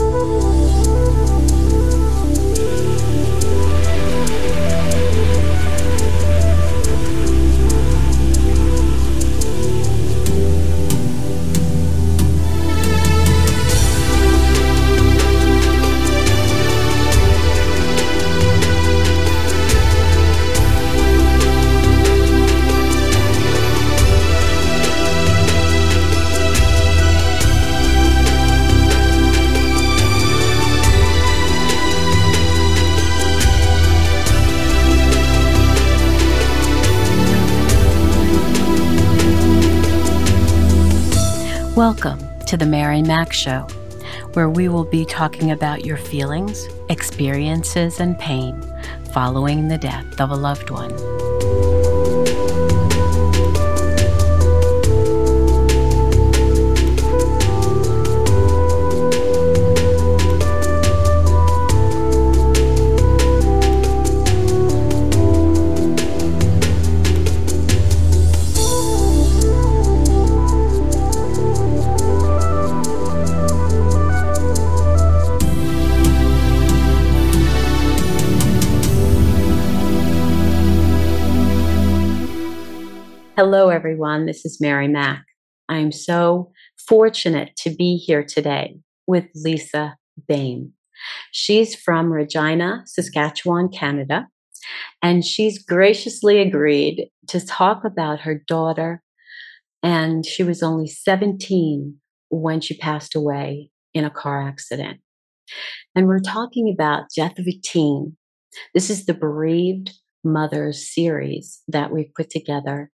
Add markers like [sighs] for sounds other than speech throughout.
Welcome Mary Mac Show, where we will be talking about your feelings, experiences, and pain following the death of a loved one. Hello, everyone. This is Mary Mac. I'm so fortunate to be here today with Lisa Boehm. She's from Regina, Saskatchewan, Canada, and she's graciously agreed to talk about her daughter. And she was only 17 when she passed away in a car accident. And we're talking about Death of a Teen. This is the Bereaved Mothers series that we've put together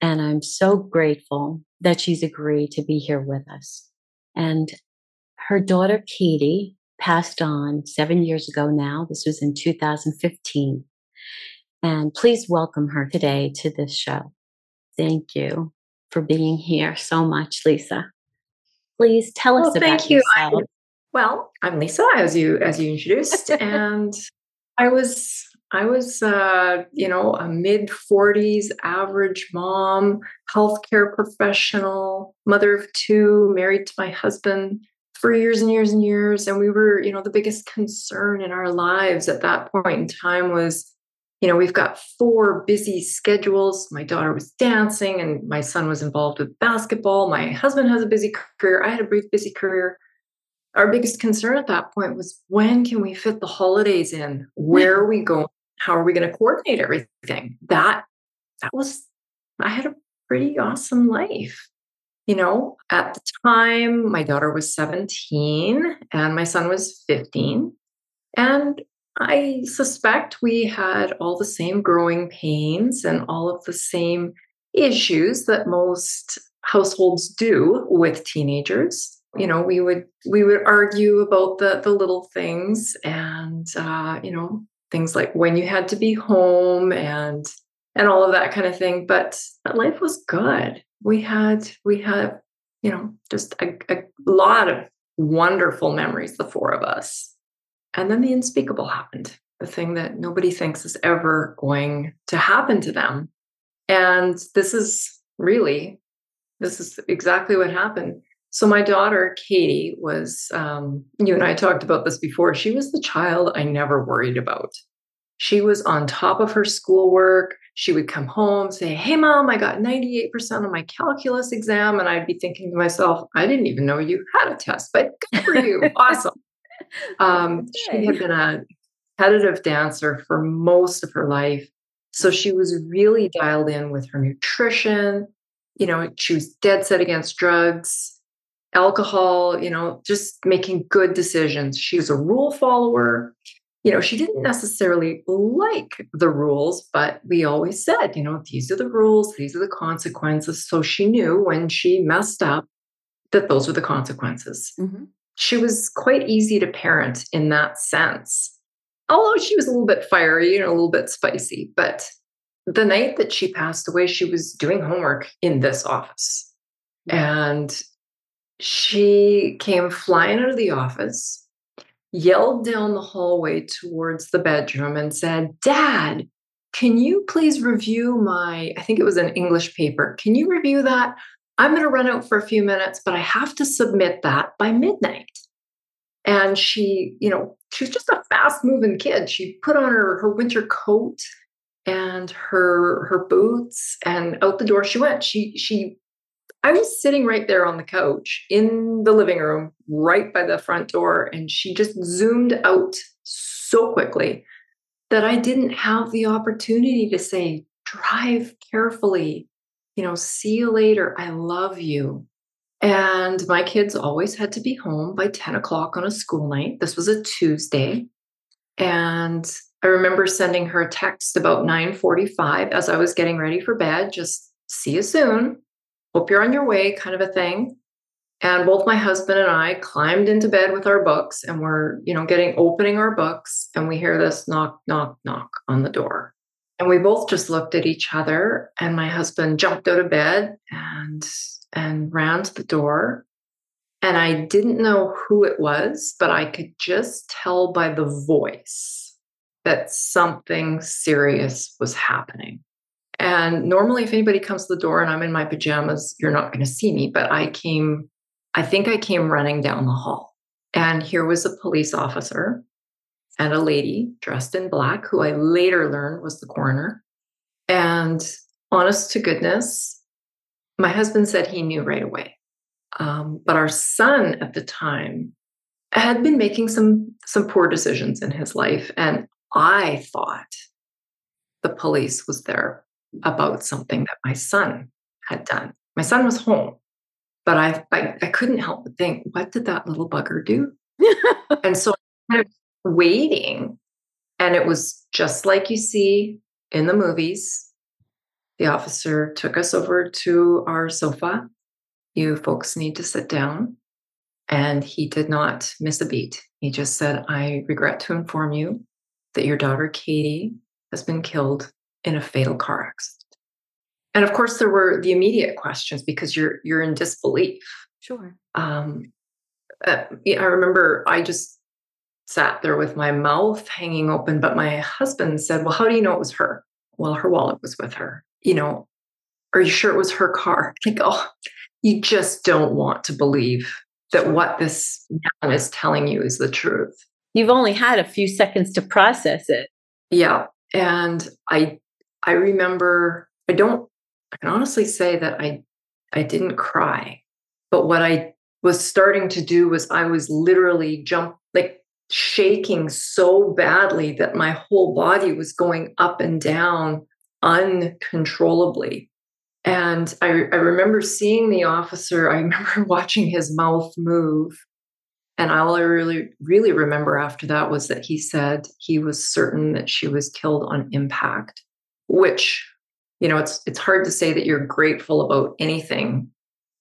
and I'm so grateful that she's agreed to be here with us. And her daughter, Katie, passed on seven years ago now. This was in 2015. And please welcome her today to this show. Thank you for being here so much, Lisa. Please tell us well, about thank you. yourself. well, I'm Lisa, as you as you introduced, [laughs] and I was I was, uh, you know, a mid 40s average mom, healthcare professional, mother of two, married to my husband for years and years and years. And we were, you know, the biggest concern in our lives at that point in time was, you know, we've got four busy schedules. My daughter was dancing and my son was involved with basketball. My husband has a busy career. I had a brief busy career our biggest concern at that point was when can we fit the holidays in? Where are we going? How are we going to coordinate everything? That that was I had a pretty awesome life. You know, at the time my daughter was 17 and my son was 15 and I suspect we had all the same growing pains and all of the same issues that most households do with teenagers you know we would we would argue about the the little things and uh, you know things like when you had to be home and and all of that kind of thing but life was good. We had we had you know just a, a lot of wonderful memories the four of us. And then the unspeakable happened the thing that nobody thinks is ever going to happen to them. And this is really this is exactly what happened so my daughter Katie was um, you and I talked about this before. She was the child I never worried about. She was on top of her schoolwork. She would come home, say, Hey, mom, I got 98% on my calculus exam. And I'd be thinking to myself, I didn't even know you had a test, but good for you. [laughs] awesome. Um, she had been a competitive dancer for most of her life. So she was really dialed in with her nutrition. You know, she was dead set against drugs alcohol, you know, just making good decisions. She was a rule follower. You know, she didn't necessarily like the rules, but we always said, you know, these are the rules, these are the consequences. So she knew when she messed up that those were the consequences. Mm-hmm. She was quite easy to parent in that sense. Although she was a little bit fiery and a little bit spicy, but the night that she passed away, she was doing homework in this office. And she came flying out of the office, yelled down the hallway towards the bedroom, and said, Dad, can you please review my, I think it was an English paper. Can you review that? I'm going to run out for a few minutes, but I have to submit that by midnight. And she, you know, she was just a fast moving kid. She put on her, her winter coat and her her boots and out the door she went. She she I was sitting right there on the couch in the living room, right by the front door, and she just zoomed out so quickly that I didn't have the opportunity to say, drive carefully, you know, see you later. I love you. And my kids always had to be home by 10 o'clock on a school night. This was a Tuesday. And I remember sending her a text about 9:45 as I was getting ready for bed, just see you soon. Hope you're on your way, kind of a thing. And both my husband and I climbed into bed with our books and we're, you know, getting opening our books and we hear this knock, knock, knock on the door. And we both just looked at each other and my husband jumped out of bed and and ran to the door. And I didn't know who it was, but I could just tell by the voice that something serious was happening. And normally, if anybody comes to the door and I'm in my pajamas, you're not going to see me. But I came, I think I came running down the hall. And here was a police officer and a lady dressed in black, who I later learned was the coroner. And honest to goodness, my husband said he knew right away. Um, but our son at the time had been making some some poor decisions in his life, and I thought the police was there about something that my son had done. My son was home, but I, I, I couldn't help but think, what did that little bugger do? [laughs] and so I was waiting, and it was just like you see in the movies. The officer took us over to our sofa. You folks need to sit down. And he did not miss a beat. He just said, I regret to inform you that your daughter Katie has been killed in a fatal car accident. And of course, there were the immediate questions because you're you're in disbelief. Sure. Um, uh, I remember I just sat there with my mouth hanging open, but my husband said, "Well, how do you know it was her?" Well, her wallet was with her. You know, are you sure it was her car? [laughs] Like, oh, you just don't want to believe that what this man is telling you is the truth. You've only had a few seconds to process it. Yeah. And I I remember I don't I can honestly say that I I didn't cry. But what I was starting to do was I was literally jump like shaking so badly that my whole body was going up and down uncontrollably. And I, I remember seeing the officer, I [laughs] remember watching his mouth move. And all I really, really remember after that was that he said he was certain that she was killed on impact, which, you know, it's it's hard to say that you're grateful about anything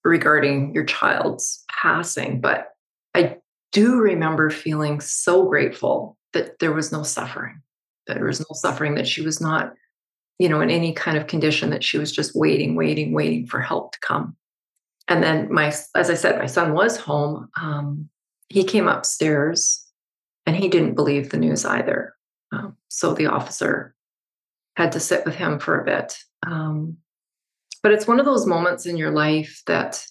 regarding your child's passing, but I do remember feeling so grateful that there was no suffering, that there was no suffering, that she was not, you know, in any kind of condition, that she was just waiting, waiting, waiting for help to come. And then my, as I said, my son was home. Um, he came upstairs and he didn't believe the news either. Um, so the officer had to sit with him for a bit. Um, but it's one of those moments in your life that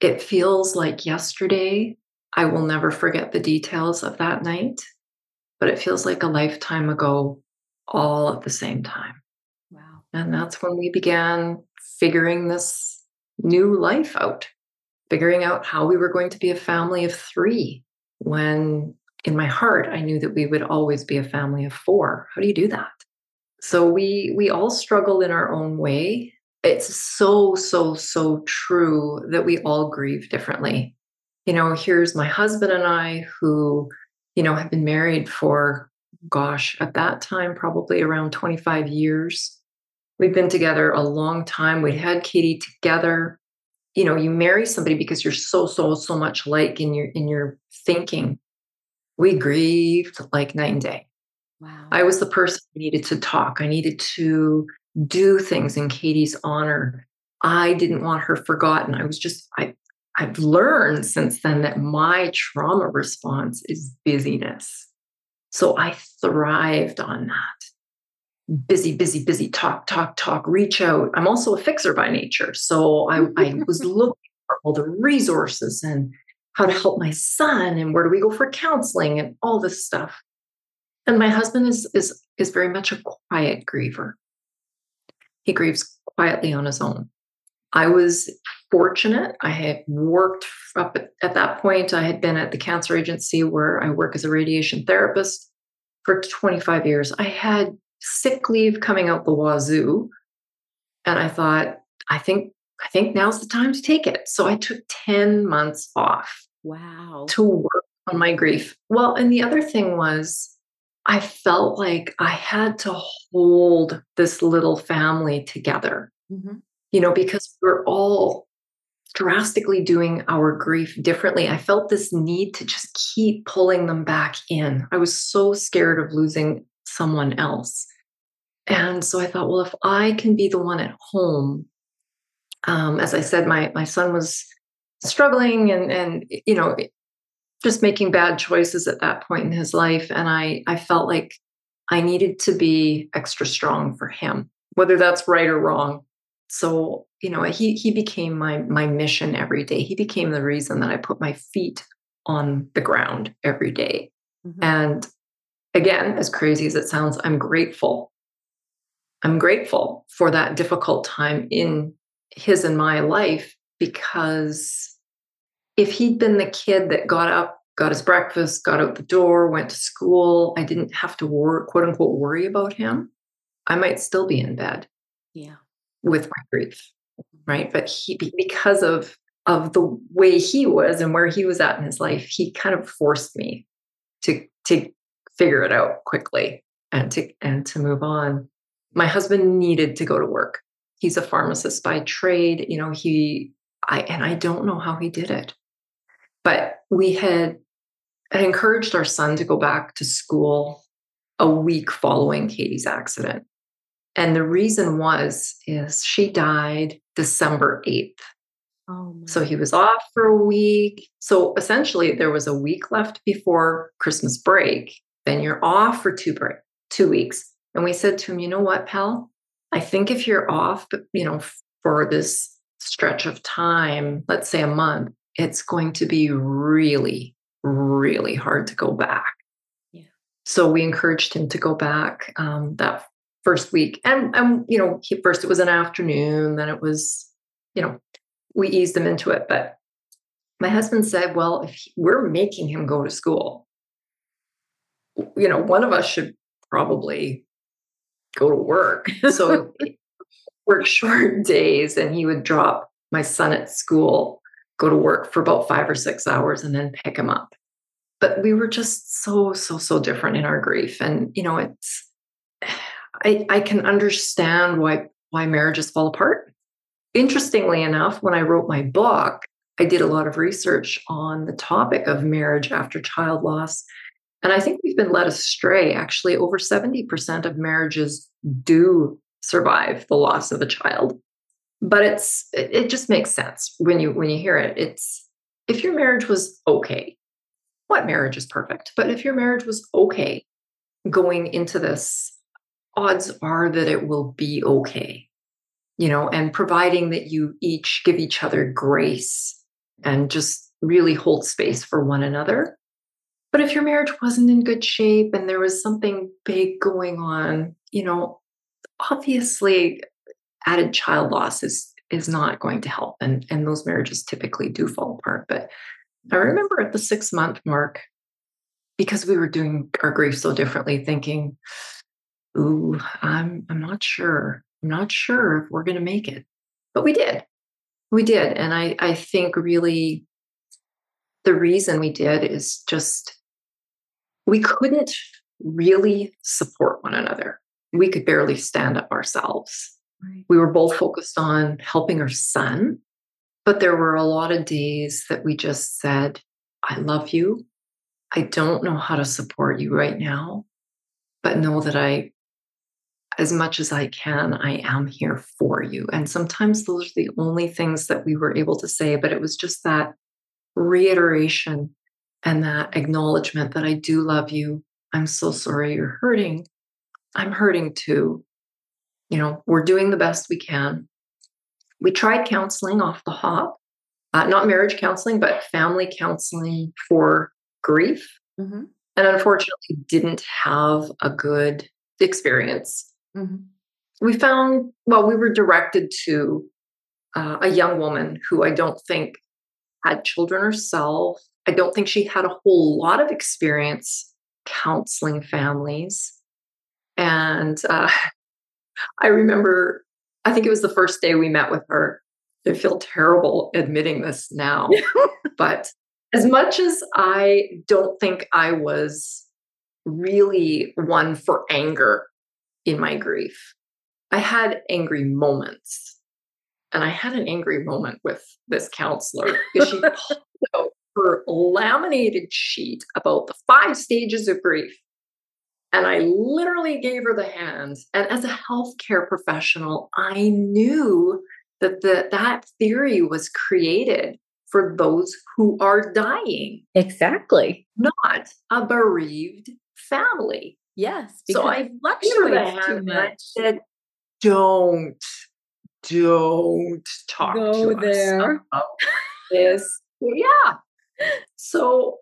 it feels like yesterday. I will never forget the details of that night, but it feels like a lifetime ago, all at the same time. Wow. And that's when we began figuring this new life out figuring out how we were going to be a family of three when in my heart I knew that we would always be a family of four. How do you do that? So we we all struggle in our own way. It's so so so true that we all grieve differently. You know, here's my husband and I who, you know, have been married for gosh, at that time probably around 25 years. We've been together a long time. We had Katie together you know you marry somebody because you're so so so much like in your in your thinking we grieved like night and day wow i was the person who needed to talk i needed to do things in katie's honor i didn't want her forgotten i was just i i've learned since then that my trauma response is busyness so i thrived on that busy, busy, busy, talk, talk, talk, reach out. I'm also a fixer by nature. So I, I was [laughs] looking for all the resources and how to help my son and where do we go for counseling and all this stuff. And my husband is is is very much a quiet griever. He grieves quietly on his own. I was fortunate. I had worked up at, at that point. I had been at the cancer agency where I work as a radiation therapist for 25 years. I had sick leave coming out the wazoo. And I thought, I think I think now's the time to take it. So I took 10 months off. Wow. To work on my grief. Well, and the other thing was I felt like I had to hold this little family together. Mm-hmm. You know, because we're all drastically doing our grief differently. I felt this need to just keep pulling them back in. I was so scared of losing someone else. And so I thought, well, if I can be the one at home um, as I said, my my son was struggling and and you know just making bad choices at that point in his life, and I I felt like I needed to be extra strong for him, whether that's right or wrong. So you know he he became my my mission every day. He became the reason that I put my feet on the ground every day. Mm-hmm. And again, as crazy as it sounds, I'm grateful. I'm grateful for that difficult time in his and my life because if he'd been the kid that got up, got his breakfast, got out the door, went to school, I didn't have to worry, quote unquote, worry about him, I might still be in bed. Yeah. With my grief. Mm-hmm. Right. But he, because of, of the way he was and where he was at in his life, he kind of forced me to, to figure it out quickly and to, and to move on. My husband needed to go to work he's a pharmacist by trade you know he i and i don't know how he did it but we had, had encouraged our son to go back to school a week following katie's accident. And the reason was is she died december 8th oh so he was off for a week. So essentially there was a week left before christmas break. Then you're off for two break two weeks. And we said to him you know what pal? I think if you're off, you know, for this stretch of time, let's say a month, it's going to be really, really hard to go back. Yeah. So we encouraged him to go back um, that first week, and and you know, he, first it was an afternoon, then it was, you know, we eased him into it. But my husband said, "Well, if he, we're making him go to school, you know, one of us should probably go to work. So [laughs] work short [laughs] days and he would drop my son at school, go to work for about five or six hours and then pick him up. But we were just so, so, so different in our grief. And, you know, it's, [sighs] I, I can understand why, why marriages fall apart. Interestingly enough, when I wrote my book, I did a lot of research on the topic of marriage after child loss and I think we've been led astray. Actually, over 70% of marriages do survive the loss of a child. But it's it, it just makes sense when you when you hear it. It's if your marriage was okay, what marriage is perfect? But if your marriage was okay going into this, odds are that it will be okay. You know, and providing that you each give each other grace and just really hold space for one another, but if your marriage wasn't in good shape and there was something big going on, you know, obviously added child loss is is not going to help. And and those marriages typically do fall apart. But i remember at the 6 month mark because we were doing our grief so differently thinking ooh i'm i'm not sure. I'm not sure if we're going to make it. But we did. We did. And i i think really the reason we did is just we couldn't really support one another. We could barely stand up ourselves. Right. We were both focused on helping our son, but there were a lot of days that we just said, I love you. I don't know how to support you right now, but know that I, as much as I can, I am here for you. And sometimes those are the only things that we were able to say, but it was just that reiteration and that acknowledgement that I do love you. I'm so sorry you're hurting. I'm hurting too. You know, we're doing the best we can. We tried counseling off the hop. uh, not marriage counseling, but family counseling for grief. Mm-hmm. And unfortunately, didn't have a good experience. Mm-hmm. We found, well, we were directed to uh, a young woman who I don't think had children herself. I don't think she had a whole lot of experience counseling families. And uh, I remember, I think it was the first day we met with her. I feel terrible admitting this now, [laughs] but as much as I don't think I was really one for anger in my grief, I had angry moments. And I had an angry moment with this counselor [laughs] because she pulled out her laminated sheet about the five stages of grief. And I literally gave her the hand. And as a healthcare professional, I knew that the, that theory was created for those who are dying. Exactly. Not a bereaved family. Yes. So I fluctuates too much. I said, don't, don't talk Go to there. us about [laughs] this. yeah. So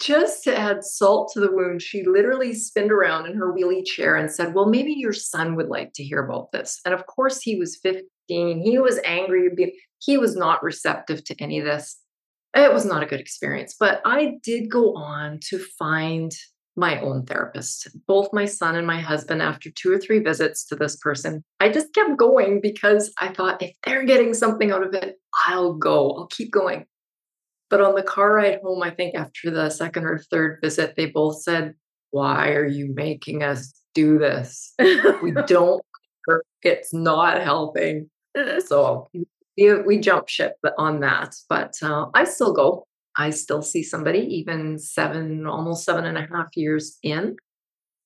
just to add salt to the wound, she literally spinned around in her wheelie chair and said, Well, maybe your son would like to hear about this. And of course, he was 15. He was angry. He was not receptive to any of this. It was not a good experience. But I did go on to find my own therapist. Both my son and my husband, after two or three visits to this person, I just kept going because I thought if they're getting something out of it, I'll go. I'll keep going. But on the car ride home, I think after the second or third visit, they both said, Why are you making us do this? we [laughs] don't, it's not helping. So we, we jump ship on that. But uh, I still go. I still see somebody, even seven, almost seven and a half years in.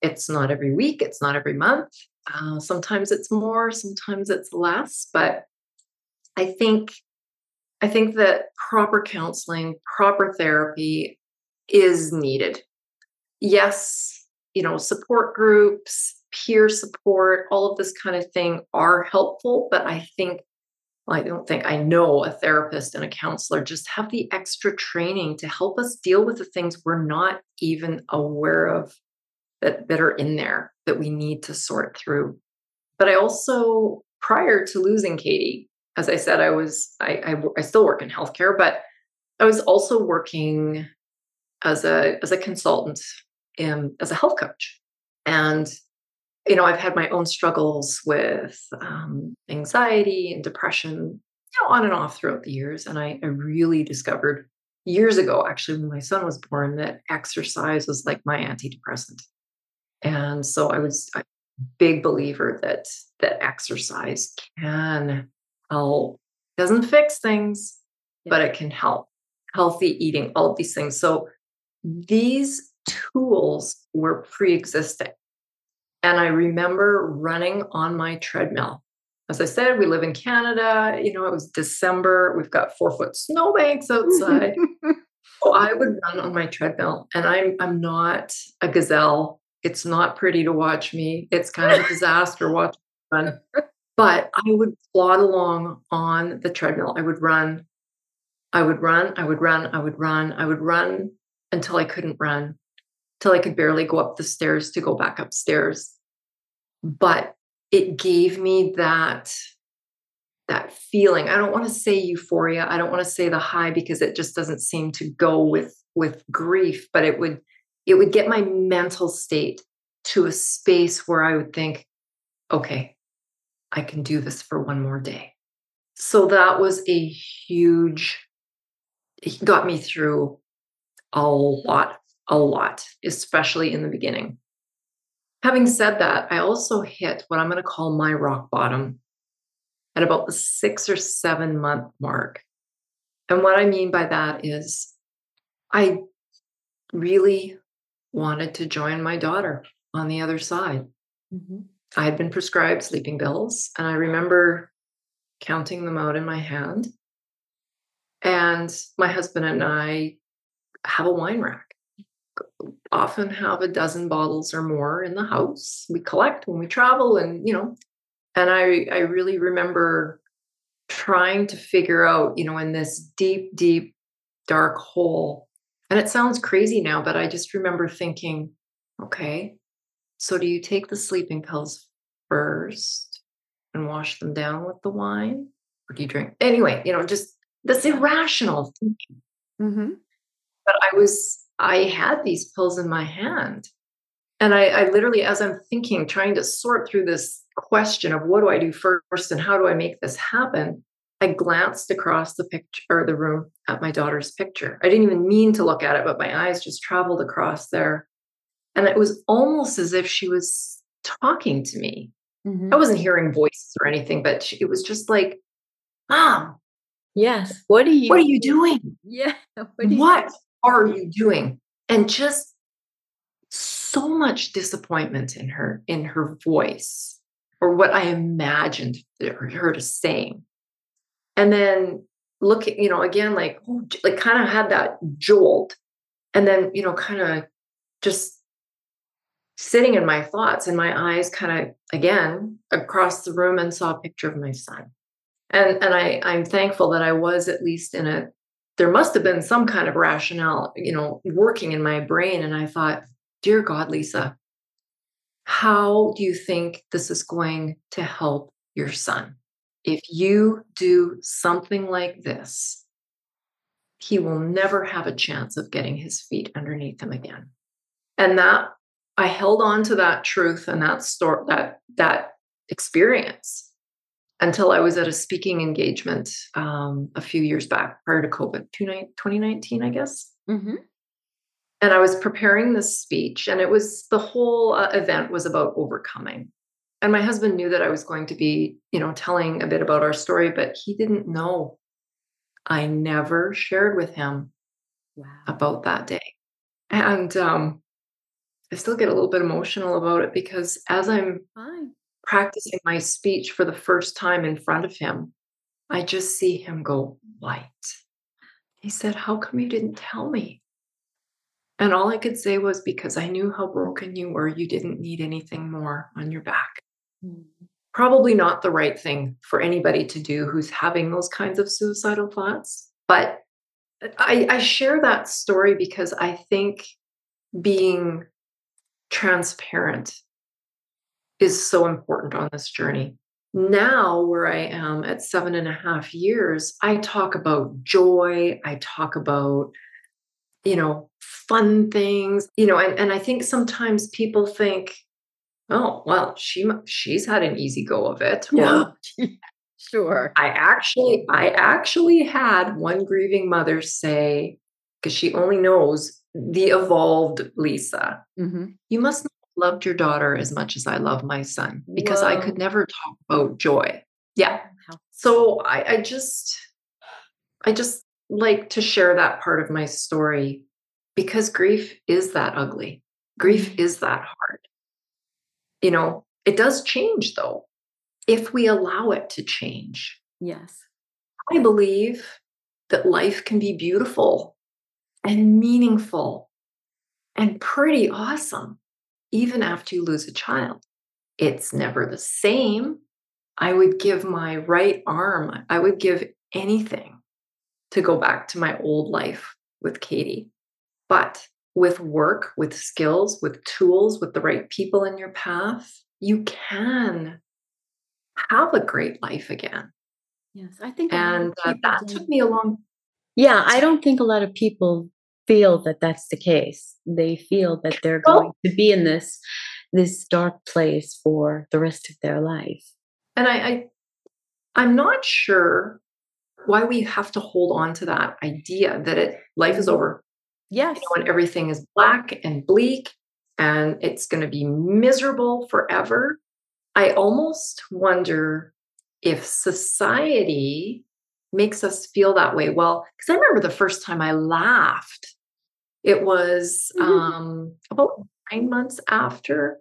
It's not every week, it's not every month. Uh, sometimes it's more, sometimes it's less. But I think I think that proper counseling, proper therapy is needed. Yes, you know, support groups, peer support, all of this kind of thing are helpful, but I think well, I don't think I know a therapist and a counselor just have the extra training to help us deal with the things we're not even aware of that, that are in there that we need to sort through. But I also, prior to losing Katie, as I said, I was I, I, I still work in healthcare, but I was also working as a as a consultant and as a health coach. And you know, I've had my own struggles with um, anxiety and depression, you know, on and off throughout the years. And I, I really discovered years ago, actually, when my son was born, that exercise was like my antidepressant. And so I was a big believer that that exercise can help. Doesn't fix things, yeah. but it can help. Healthy eating, all of these things. So these tools were pre existing. And I remember running on my treadmill. As I said, we live in Canada. You know, it was December. We've got four foot snowbanks outside. [laughs] so I would run on my treadmill. And I'm I'm not a gazelle. It's not pretty to watch me. It's kind of a disaster watching run. But I would plod along on the treadmill. I would run, I would run, I would run, I would run, I would run until I couldn't run, till I could barely go up the stairs to go back upstairs. But it gave me that that feeling. I don't want to say euphoria. I don't want to say the high because it just doesn't seem to go with with grief, but it would it would get my mental state to a space where I would think, okay, I can do this for one more day. So that was a huge, it got me through a lot, a lot, especially in the beginning. Having said that, I also hit what I'm going to call my rock bottom at about the six or seven month mark. And what I mean by that is I really wanted to join my daughter on the other side. Mm-hmm. I had been prescribed sleeping pills, and I remember counting them out in my hand. And my husband and I have a wine rack. Often have a dozen bottles or more in the house. We collect when we travel, and you know, and I I really remember trying to figure out, you know, in this deep, deep, dark hole. And it sounds crazy now, but I just remember thinking, okay, so do you take the sleeping pills first and wash them down with the wine? Or do you drink? Anyway, you know, just this irrational thinking. Mm-hmm. But I was, I had these pills in my hand. And I, I literally, as I'm thinking, trying to sort through this question of what do I do first and how do I make this happen, I glanced across the picture or the room at my daughter's picture. I didn't even mean to look at it, but my eyes just traveled across there. And it was almost as if she was talking to me. Mm-hmm. I wasn't hearing voices or anything, but she, it was just like, Mom. Yes. What are you What are you doing? Yeah. [laughs] What, are you, what are you doing? And just so much disappointment in her in her voice or what I imagined her to saying. And then look at, you know, again, like, oh, like kind of had that jolt. And then, you know, kind of just sitting in my thoughts and my eyes kind of again across the room and saw a picture of my son. And and I I'm thankful that I was at least in a there must have been some kind of rationale, you know, working in my brain. And I thought, dear God, Lisa, how do you think this is going to help your son? If you do something like this, he will never have a chance of getting his feet underneath him again. And that I held on to that truth and that story, that that experience until I was at a speaking engagement um, a few years back prior to COVID, 2019, I guess. Mm-hmm and I was preparing this speech, and it was the whole uh, event was about overcoming. And my husband knew that I was going to be, you know, telling a bit about our story, but he didn't know. I never shared with him wow. about that day. And um, I still get a little bit emotional about it because as I'm Fine. practicing my speech for the first time in front of him, I just see him go white. He said, How come you didn't tell me? And all I could say was because I knew how broken you were, you didn't need anything more on your back. Mm-hmm. Probably not the right thing for anybody to do who's having those kinds of suicidal thoughts. But I, I share that story because I think being transparent is so important on this journey. Now, where I am at seven and a half years, I talk about joy, I talk about you know, fun things, you know, and, and I think sometimes people think, oh, well, she she's had an easy go of it. Yeah. [laughs] sure. I actually, I actually had one grieving mother say, because she only knows the evolved Lisa, mm-hmm. you must have loved your daughter as much as I love my son, because Whoa. I could never talk about joy. Yeah. So I, I just I just like to share that part of my story because grief is that ugly. Grief mm-hmm. is that hard. You know, it does change though, if we allow it to change. Yes. I believe that life can be beautiful and meaningful and pretty awesome, even after you lose a child. It's never the same. I would give my right arm, I would give anything to go back to my old life with Katie. But with work, with skills, with tools, with the right people in your path, you can have a great life again. Yes, I think. And uh, that took me a long. Yeah, I don't think a lot of people feel that that's the case. They feel that they're going to be in this this dark place for the rest of their life. And I, I I'm not sure why we have to hold on to that idea that it life is over. Yes. You know, and everything is black and bleak and it's going to be miserable forever. I almost wonder if society makes us feel that way. Well, because I remember the first time I laughed, it was mm-hmm. um, about nine months after.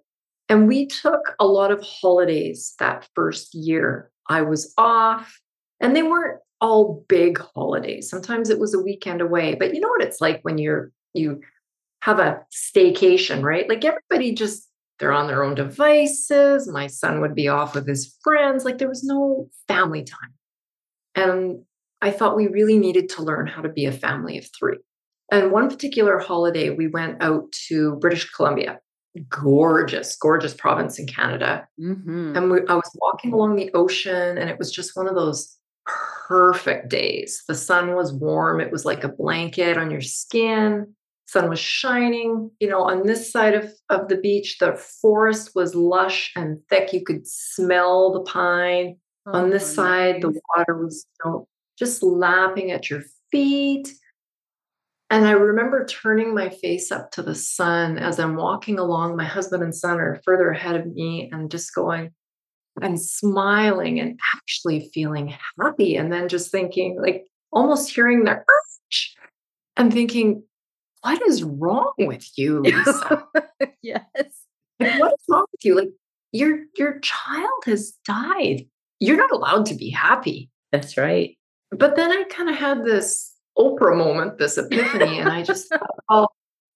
And we took a lot of holidays that first year. I was off, and they weren't all big holidays. Sometimes it was a weekend away, but you know what it's like when you're you have a staycation, right? Like everybody just they're on their own devices. My son would be off with his friends. Like there was no family time. And I thought we really needed to learn how to be a family of three. And one particular holiday, we went out to British Columbia, gorgeous, gorgeous province in Canada. Mm-hmm. And we, I was walking along the ocean, and it was just one of those perfect days. The sun was warm, it was like a blanket on your skin. Sun was shining. You know, on this side of, of the beach, the forest was lush and thick. You could smell the pine. Oh, on this um, side, the water was you know, just lapping at your feet. And I remember turning my face up to the sun as I'm walking along. My husband and son are further ahead of me and just going and smiling and actually feeling happy. And then just thinking, like almost hearing the urge and thinking, what is wrong with you, [laughs] Lisa? yes. Like, what is wrong with you? Like your your child has died. You're not allowed to be happy. That's right. But then I kind of had this Oprah moment, this epiphany, and I just [laughs] thought, oh,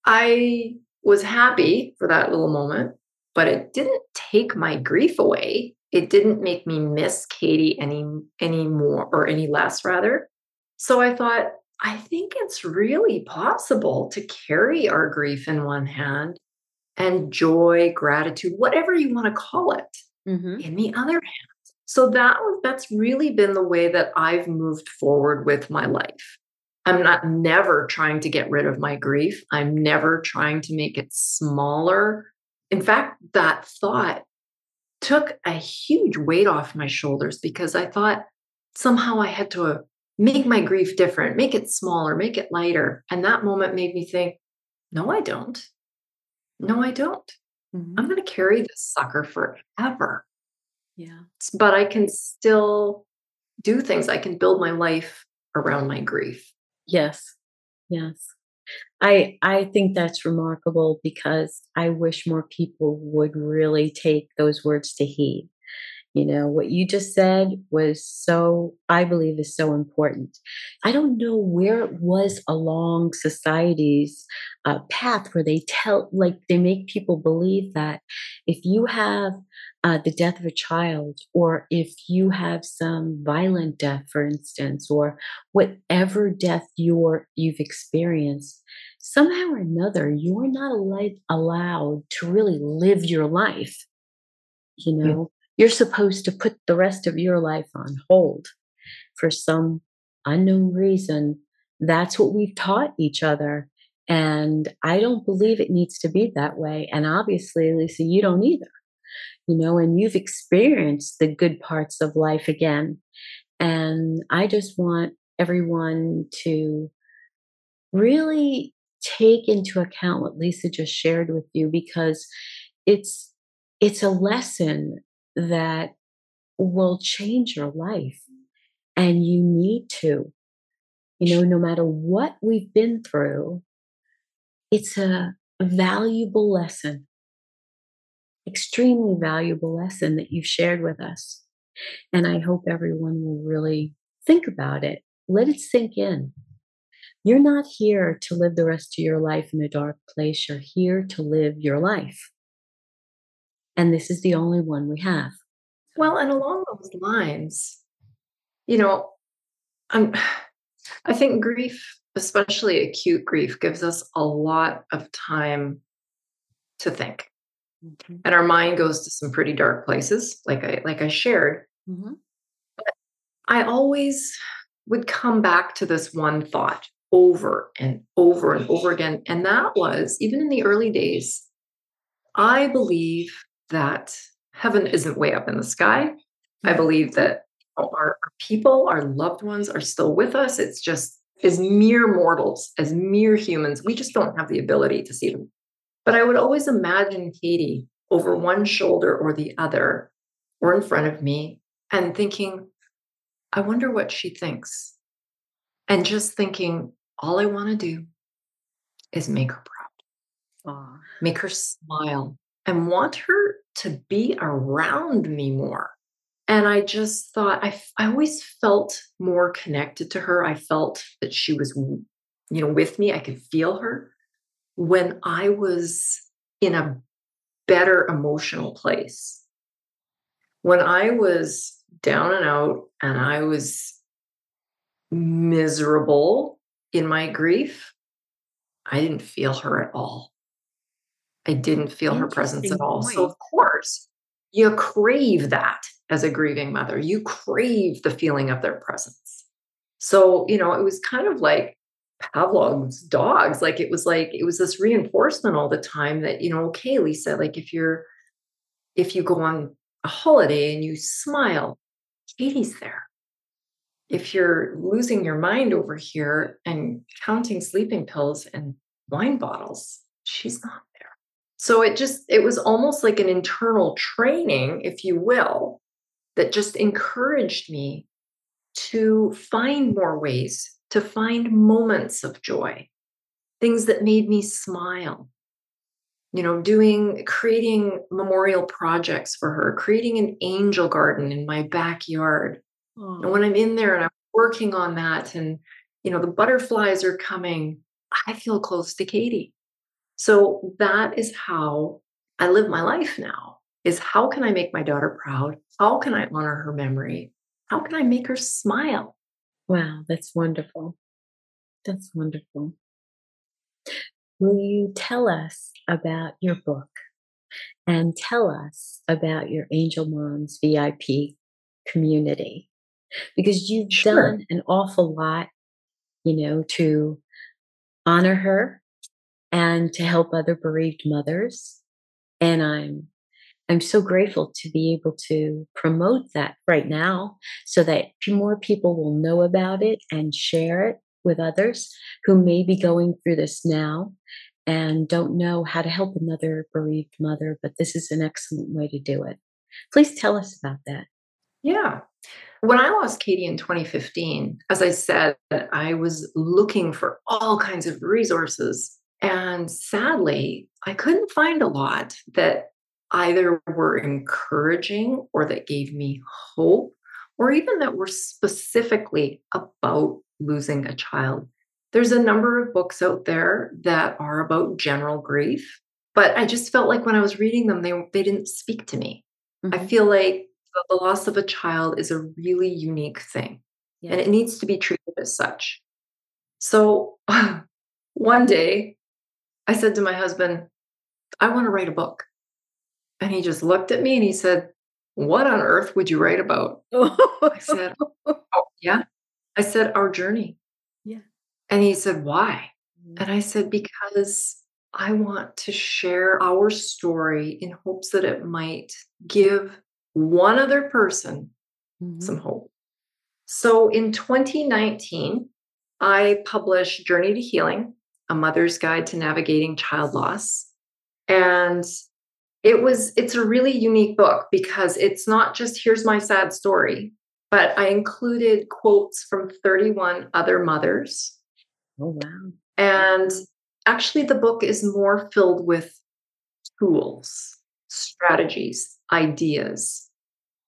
I was happy for that little moment, but it didn't take my grief away. It didn't make me miss Katie any any more or any less rather. So I thought, I think it's really possible to carry our grief in one hand and joy, gratitude, whatever you want to call it, mm-hmm. in the other hand. So that was that's really been the way that I've moved forward with my life. I'm not never trying to get rid of my grief. I'm never trying to make it smaller. In fact, that thought took a huge weight off my shoulders because I thought somehow I had to make my grief different, make it smaller, make it lighter. And that moment made me think, no, I don't. No, I don't. Mm-hmm. I'm going to carry this sucker forever. Yeah. But I can still do things. I can build my life around my grief. Yes. Yes. I I think that's remarkable because I wish more people would really take those words to heed. You know, what you just said was so, I believe, is so important. I don't know where it was along society's uh, path where they tell, like, they make people believe that if you have uh, the death of a child, or if you have some violent death, for instance, or whatever death you're, you've experienced, somehow or another, you're not al- allowed to really live your life. You know, you're supposed to put the rest of your life on hold for some unknown reason. That's what we've taught each other. And I don't believe it needs to be that way. And obviously, Lisa, you don't either. You know, and you've experienced the good parts of life again. And I just want everyone to really take into account what Lisa just shared with you because it's it's a lesson that will change your life. And you need to. You know, no matter what we've been through, it's a valuable lesson, extremely valuable lesson that you've shared with us. And I hope everyone will really think about it. Let it sink in. You're not here to live the rest of your life in a dark place. You're here to live your life. And this is the only one we have. Well, and along those lines, you know, I'm, [sighs] I think grief, especially acute grief, gives us a lot of time to think. Mm-hmm. And our mind goes to some pretty dark places, like I like I shared. Mm-hmm. But I always would come back to this one thought over and over and over again. And that was even in the early days, I believe that heaven isn't way up in the sky. I mm-hmm. believe that our, our people, our loved ones are still with us. It's just as mere mortals, as mere humans, we just don't have the ability to see them. But I would always imagine Katie over one shoulder or the other or in front of me and thinking, I wonder what she thinks. And just thinking, all I want to do is make her proud, Aww. make her smile, and want her to be around me more. And I just thought I, I always felt more connected to her. I felt that she was, you know, with me. I could feel her when I was in a better emotional place. When I was down and out and I was miserable in my grief, I didn't feel her at all. I didn't feel her presence at all. Point. So, of course, you crave that as a grieving mother. You crave the feeling of their presence. So, you know, it was kind of like Pavlov's dogs. Like it was like, it was this reinforcement all the time that, you know, okay, Lisa, like if you're, if you go on a holiday and you smile, Katie's there. If you're losing your mind over here and counting sleeping pills and wine bottles, she's not there. So it just, it was almost like an internal training, if you will, that just encouraged me to find more ways, to find moments of joy, things that made me smile. You know, doing, creating memorial projects for her, creating an angel garden in my backyard. And when I'm in there and I'm working on that, and, you know, the butterflies are coming, I feel close to Katie. So that is how I live my life now is how can I make my daughter proud? How can I honor her memory? How can I make her smile? Wow, that's wonderful. That's wonderful. Will you tell us about your book and tell us about your Angel Moms VIP community? Because you've sure. done an awful lot, you know, to honor her and to help other bereaved mothers. And I'm I'm so grateful to be able to promote that right now so that more people will know about it and share it with others who may be going through this now and don't know how to help another bereaved mother, but this is an excellent way to do it. Please tell us about that. Yeah. When I lost Katie in 2015, as I said, I was looking for all kinds of resources and sadly, I couldn't find a lot that either were encouraging or that gave me hope, or even that were specifically about losing a child. There's a number of books out there that are about general grief, but I just felt like when I was reading them, they, they didn't speak to me. Mm-hmm. I feel like the loss of a child is a really unique thing yeah. and it needs to be treated as such. So [laughs] one day I said to my husband, I want to write a book. And he just looked at me and he said, What on earth would you write about? I [laughs] said, Oh, yeah. I said, Our journey. Yeah. And he said, Why? Mm-hmm. And I said, Because I want to share our story in hopes that it might give one other person mm-hmm. some hope. So in 2019, I published Journey to Healing a mother's guide to navigating child loss. And it was it's a really unique book because it's not just here's my sad story, but I included quotes from 31 other mothers. Oh wow. And actually the book is more filled with tools, strategies, ideas,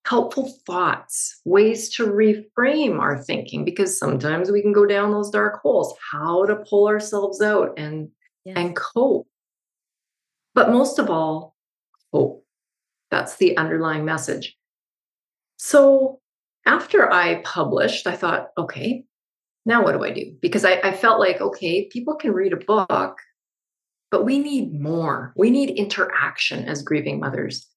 helpful thoughts, ways to reframe our thinking, because sometimes we can go down those dark holes, how to pull ourselves out and, yes. and cope. But most of all, hope. That's the underlying message. So after I published, I thought, okay, now what do I do? Because I, I felt like, okay, people can read a book, but we need more. We need interaction as grieving mothers.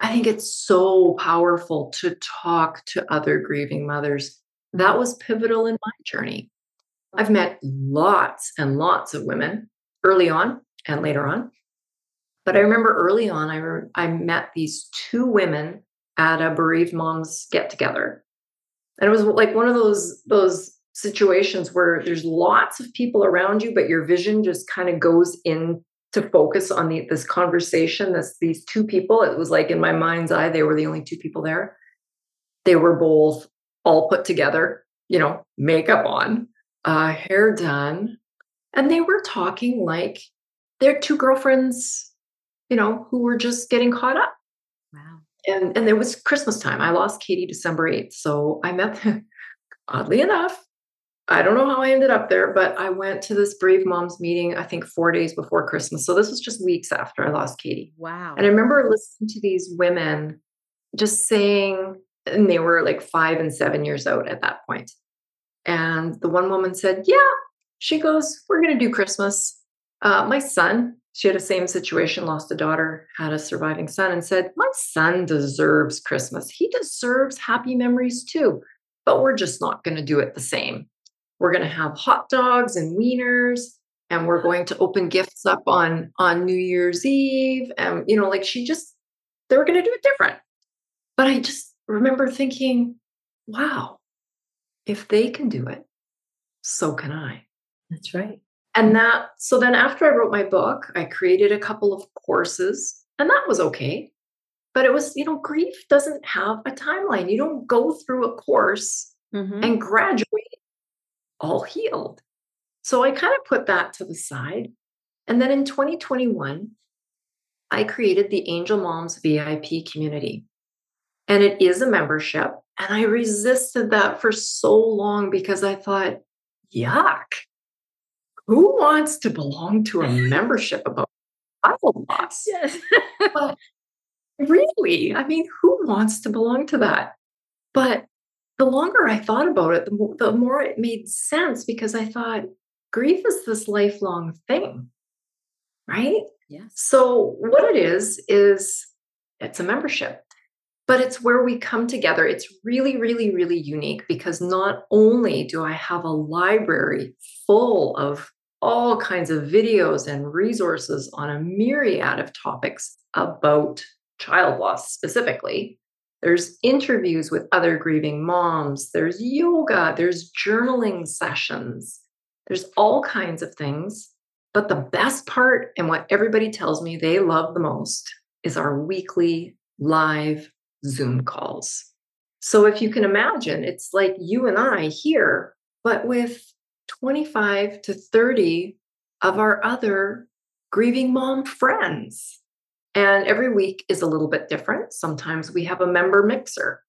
I think it's so powerful to talk to other grieving mothers. That was pivotal in my journey. I've met lots and lots of women early on and later on. But I remember early on, I, re- I met these two women at a bereaved moms get together. And it was like one of those, those situations where there's lots of people around you, but your vision just kind of goes in to focus on the, this conversation. This these two people. It was like in my mind's eye, they were the only two people there. They were both all put together, you know, makeup on, uh, hair done, and they were talking like they're two girlfriends, you know, who were just getting caught up. Wow. And and it was Christmas time. I lost Katie December 8th. So I met them, [laughs] oddly enough, I don't know how I ended up there, but I went to this Brave Moms meeting, I think four days before Christmas. So this was just weeks after I lost Katie. Wow. And I remember listening to these women just saying, and they were like five and seven years out at that point. And the one woman said, Yeah, she goes, We're going to do Christmas. Uh, my son, she had the same situation, lost a daughter, had a surviving son, and said, My son deserves Christmas. He deserves happy memories too, but we're just not going to do it the same. We're going to have hot dogs and wieners, and we're going to open gifts up on on New Year's Eve. And, you know, like she just, they were going to do it different. But I just remember thinking, wow, if they can do it, so can I. That's right. And that, so then after I wrote my book, I created a couple of courses, and that was okay. But it was, you know, grief doesn't have a timeline. You don't go through a course mm-hmm. and graduate all healed. So I kind of put that to the side. And then in 2021, I created the Angel Moms VIP community. And it is a membership. And I resisted that for so long because I thought, yuck, who wants to belong to a membership about child loss? Yes. but [laughs] really, I mean, who wants to belong to that? But the longer I thought about it, the more, the more it made sense because I thought grief is this lifelong thing, right? Yes. So, what it is, is it's a membership but it's where we come together. It's really, really, really unique because not only do I have a library full of all kinds of videos and resources on a myriad of topics about child loss specifically. There's interviews with other grieving moms, there's yoga, there's journaling sessions, there's all kinds of things. But the best part, and what everybody tells me they love the most, is our weekly live Zoom calls. So if you can imagine, it's like you and I here, but with 25 to 30 of our other grieving mom friends. And every week is a little bit different. Sometimes we have a member mixer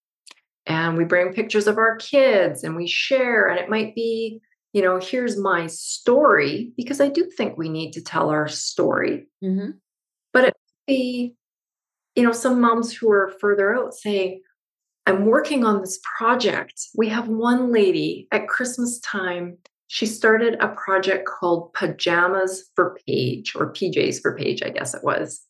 and we bring pictures of our kids and we share. And it might be, you know, here's my story, because I do think we need to tell our story. Mm-hmm. But it be you know, some moms who are further out saying, I'm working on this project. We have one lady at Christmas time. She started a project called Pajamas for Paige, or PJs for Paige, I guess it was.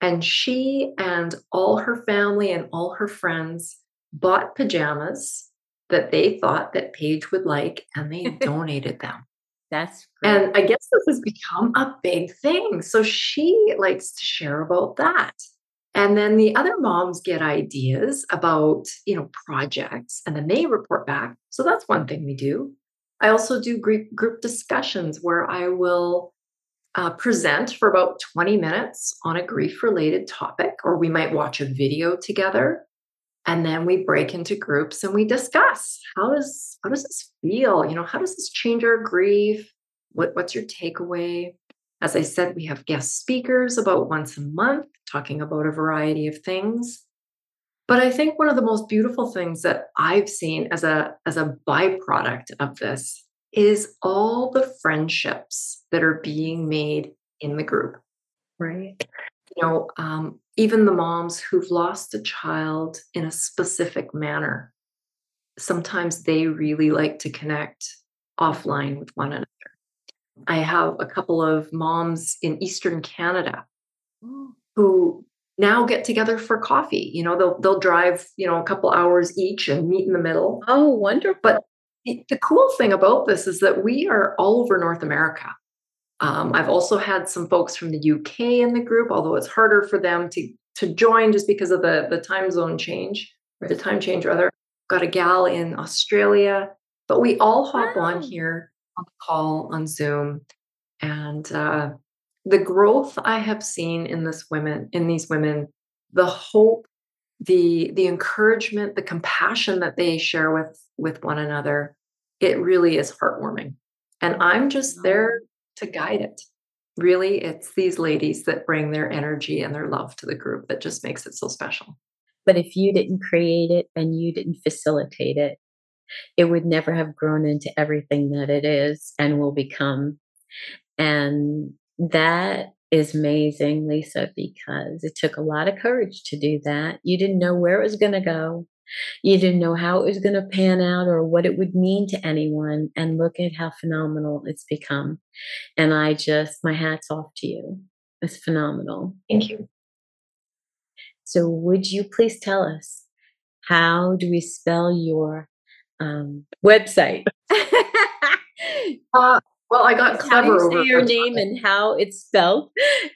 And she and all her family and all her friends bought pajamas that they thought that Paige would like, and they [laughs] donated them. That's great. and I guess this has become a big thing. So she likes to share about that. And then the other moms get ideas about, you know, projects and then they report back. So that's one thing we do. I also do group, group discussions where I will uh, present for about 20 minutes on a grief related topic, or we might watch a video together. And then we break into groups and we discuss how does how does this feel? You know, how does this change our grief? What, what's your takeaway? As I said, we have guest speakers about once a month talking about a variety of things. But I think one of the most beautiful things that I've seen as a as a byproduct of this is all the friendships that are being made in the group. Right. You know, um, even the moms who've lost a child in a specific manner, sometimes they really like to connect offline with one another. I have a couple of moms in Eastern Canada oh. who now get together for coffee. You know, they'll they'll drive, you know, a couple hours each and meet in the middle. Oh, wonderful. But the cool thing about this is that we are all over North America. Um, I've also had some folks from the UK in the group, although it's harder for them to to join just because of the the time zone change or the time change rather. Got a gal in Australia, but we all hop wow. on here on the call on Zoom, and uh, the growth I have seen in this women, in these women, the hope, the the encouragement, the compassion that they share with with one another, it really is heartwarming. And I'm just there to guide it. Really, it's these ladies that bring their energy and their love to the group that just makes it so special. But if you didn't create it and you didn't facilitate it, it would never have grown into everything that it is and will become. And that is amazing, Lisa, because it took a lot of courage to do that. You didn't know where it was going to go. You didn't know how it was going to pan out or what it would mean to anyone. And look at how phenomenal it's become. And I just, my hat's off to you. It's phenomenal. Thank you. So, would you please tell us how do we spell your um, website? [laughs] uh, well, I got clever how you say your name and how it's spelled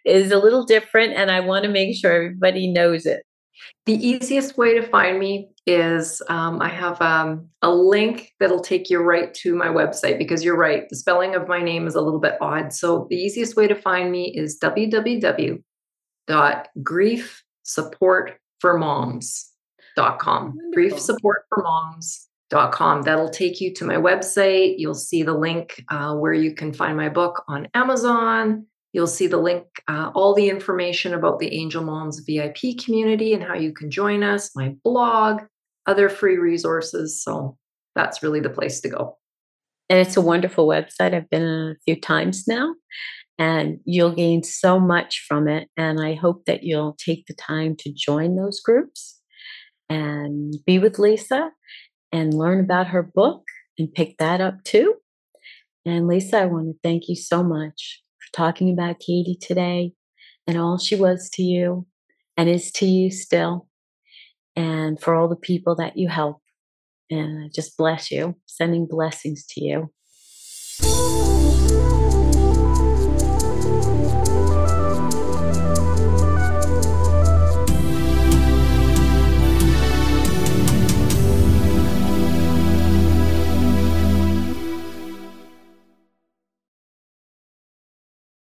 is a little different, and I want to make sure everybody knows it. The easiest way to find me is um, I have um, a link that'll take you right to my website because you're right, the spelling of my name is a little bit odd. So the easiest way to find me is www.griefsupportformoms.com. Grief support for moms com. That'll take you to my website. You'll see the link uh, where you can find my book on Amazon. You'll see the link, uh, all the information about the Angel Moms VIP community and how you can join us, my blog, other free resources. So that's really the place to go. And it's a wonderful website. I've been a few times now, and you'll gain so much from it. And I hope that you'll take the time to join those groups and be with Lisa and learn about her book and pick that up too. And Lisa, I want to thank you so much for talking about Katie today and all she was to you and is to you still, and for all the people that you help. And I just bless you, sending blessings to you.